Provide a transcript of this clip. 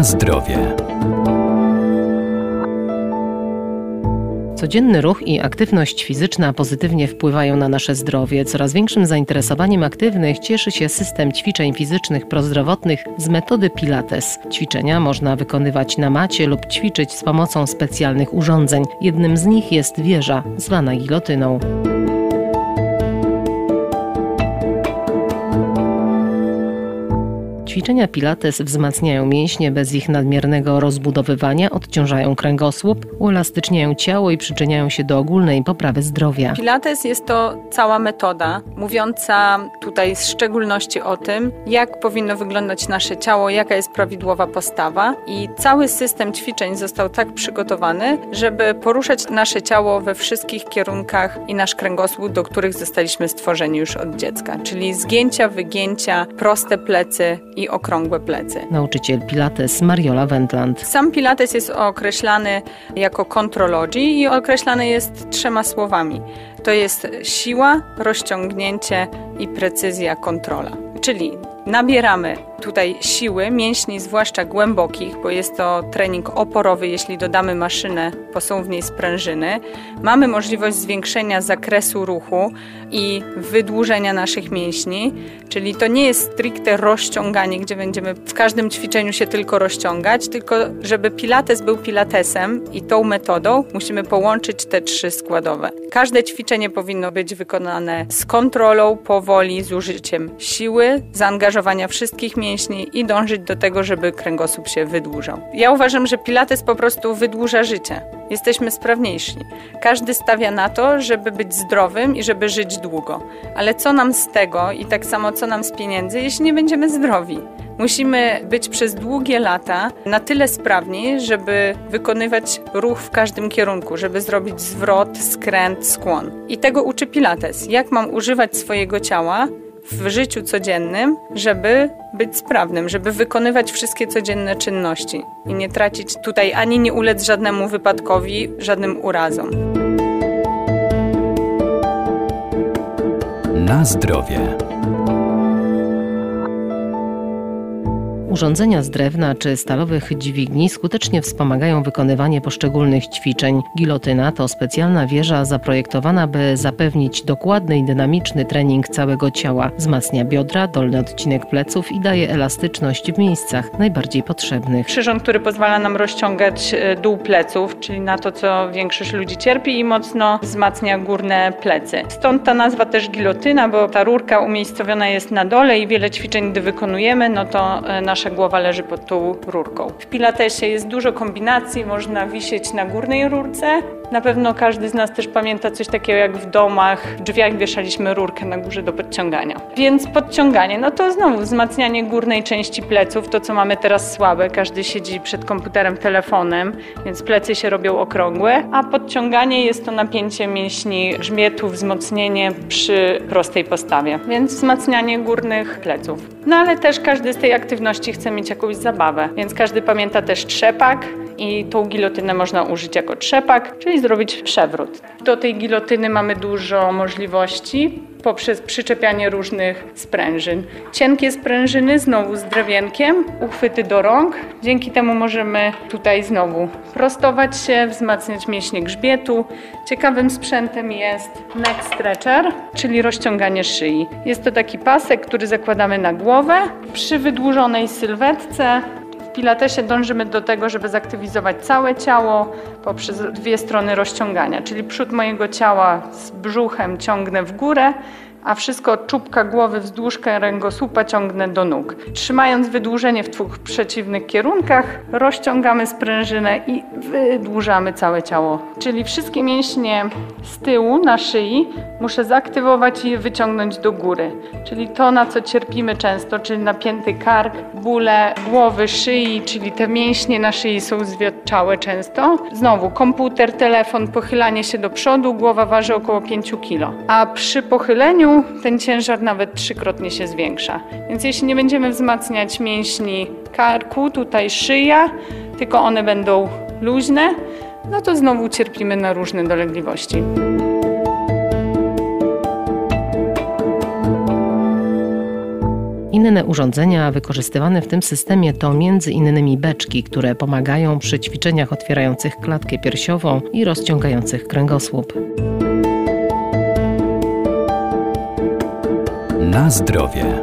Na zdrowie. Codzienny ruch i aktywność fizyczna pozytywnie wpływają na nasze zdrowie. Coraz większym zainteresowaniem aktywnych cieszy się system ćwiczeń fizycznych prozdrowotnych z metody Pilates. Ćwiczenia można wykonywać na macie lub ćwiczyć z pomocą specjalnych urządzeń. Jednym z nich jest wieża, zwana gilotyną. Ćwiczenia Pilates wzmacniają mięśnie bez ich nadmiernego rozbudowywania, odciążają kręgosłup, uelastyczniają ciało i przyczyniają się do ogólnej poprawy zdrowia. Pilates jest to cała metoda mówiąca tutaj w szczególności o tym, jak powinno wyglądać nasze ciało, jaka jest prawidłowa postawa i cały system ćwiczeń został tak przygotowany, żeby poruszać nasze ciało we wszystkich kierunkach i nasz kręgosłup, do których zostaliśmy stworzeni już od dziecka, czyli zgięcia, wygięcia, proste plecy i okrągłe plecy. Nauczyciel Pilates Mariola Wendland. Sam Pilates jest określany jako contrology i określany jest trzema słowami. To jest siła, rozciągnięcie i precyzja kontrola. Czyli nabieramy tutaj siły mięśni, zwłaszcza głębokich, bo jest to trening oporowy, jeśli dodamy maszynę, bo są w niej sprężyny. Mamy możliwość zwiększenia zakresu ruchu i wydłużenia naszych mięśni, czyli to nie jest stricte rozciąganie, gdzie będziemy w każdym ćwiczeniu się tylko rozciągać, tylko żeby pilates był pilatesem i tą metodą musimy połączyć te trzy składowe. Każde ćwiczenie powinno być wykonane z kontrolą, powoli, z użyciem siły, zaangażowania wszystkich mięśni, mięśni i dążyć do tego, żeby kręgosłup się wydłużał. Ja uważam, że pilates po prostu wydłuża życie. Jesteśmy sprawniejsi. Każdy stawia na to, żeby być zdrowym i żeby żyć długo. Ale co nam z tego i tak samo co nam z pieniędzy, jeśli nie będziemy zdrowi? Musimy być przez długie lata na tyle sprawni, żeby wykonywać ruch w każdym kierunku, żeby zrobić zwrot, skręt, skłon. I tego uczy Pilates. Jak mam używać swojego ciała, w życiu codziennym, żeby być sprawnym, żeby wykonywać wszystkie codzienne czynności i nie tracić tutaj ani nie ulec żadnemu wypadkowi, żadnym urazom. Na zdrowie. Urządzenia z drewna czy stalowych dźwigni skutecznie wspomagają wykonywanie poszczególnych ćwiczeń. Gilotyna to specjalna wieża zaprojektowana, by zapewnić dokładny i dynamiczny trening całego ciała. Wzmacnia biodra, dolny odcinek pleców i daje elastyczność w miejscach najbardziej potrzebnych. Przyrząd, który pozwala nam rozciągać e, dół pleców, czyli na to, co większość ludzi cierpi i mocno wzmacnia górne plecy. Stąd ta nazwa też gilotyna, bo ta rurka umiejscowiona jest na dole i wiele ćwiczeń, gdy wykonujemy, no to e, nasz nasza głowa leży pod tą rurką. W pilatesie jest dużo kombinacji, można wisieć na górnej rurce, na pewno każdy z nas też pamięta coś takiego jak w domach, w drzwiach wieszaliśmy rurkę na górze do podciągania. Więc podciąganie, no to znowu wzmacnianie górnej części pleców, to co mamy teraz słabe, każdy siedzi przed komputerem, telefonem, więc plecy się robią okrągłe, a podciąganie jest to napięcie mięśni grzbietu, wzmocnienie przy prostej postawie, więc wzmacnianie górnych pleców. No ale też każdy z tej aktywności chce mieć jakąś zabawę, więc każdy pamięta też trzepak, i tą gilotynę można użyć jako trzepak, czyli zrobić przewrót. Do tej gilotyny mamy dużo możliwości poprzez przyczepianie różnych sprężyn. Cienkie sprężyny znowu z drewienkiem, uchwyty do rąk. Dzięki temu możemy tutaj znowu prostować się, wzmacniać mięśnie grzbietu. Ciekawym sprzętem jest neck stretcher, czyli rozciąganie szyi. Jest to taki pasek, który zakładamy na głowę. Przy wydłużonej sylwetce Pilatesie dążymy do tego, żeby zaktywizować całe ciało poprzez dwie strony rozciągania, czyli przód mojego ciała z brzuchem ciągnę w górę, a wszystko od czubka głowy wzdłuż kręgosłupa ciągnę do nóg. Trzymając wydłużenie w dwóch przeciwnych kierunkach, rozciągamy sprężynę i wydłużamy całe ciało. Czyli wszystkie mięśnie z tyłu na szyi muszę zaktywować i wyciągnąć do góry. Czyli to, na co cierpimy często, czyli napięty kark, bóle głowy, szyi, czyli te mięśnie na szyi są zwiotczałe często. Znowu komputer, telefon, pochylanie się do przodu, głowa waży około 5 kg. A przy pochyleniu ten ciężar nawet trzykrotnie się zwiększa. Więc jeśli nie będziemy wzmacniać mięśni karku, tutaj szyja, tylko one będą luźne, no to znowu cierpimy na różne dolegliwości. Inne urządzenia wykorzystywane w tym systemie to m.in. beczki, które pomagają przy ćwiczeniach otwierających klatkę piersiową i rozciągających kręgosłup. Na zdrowie.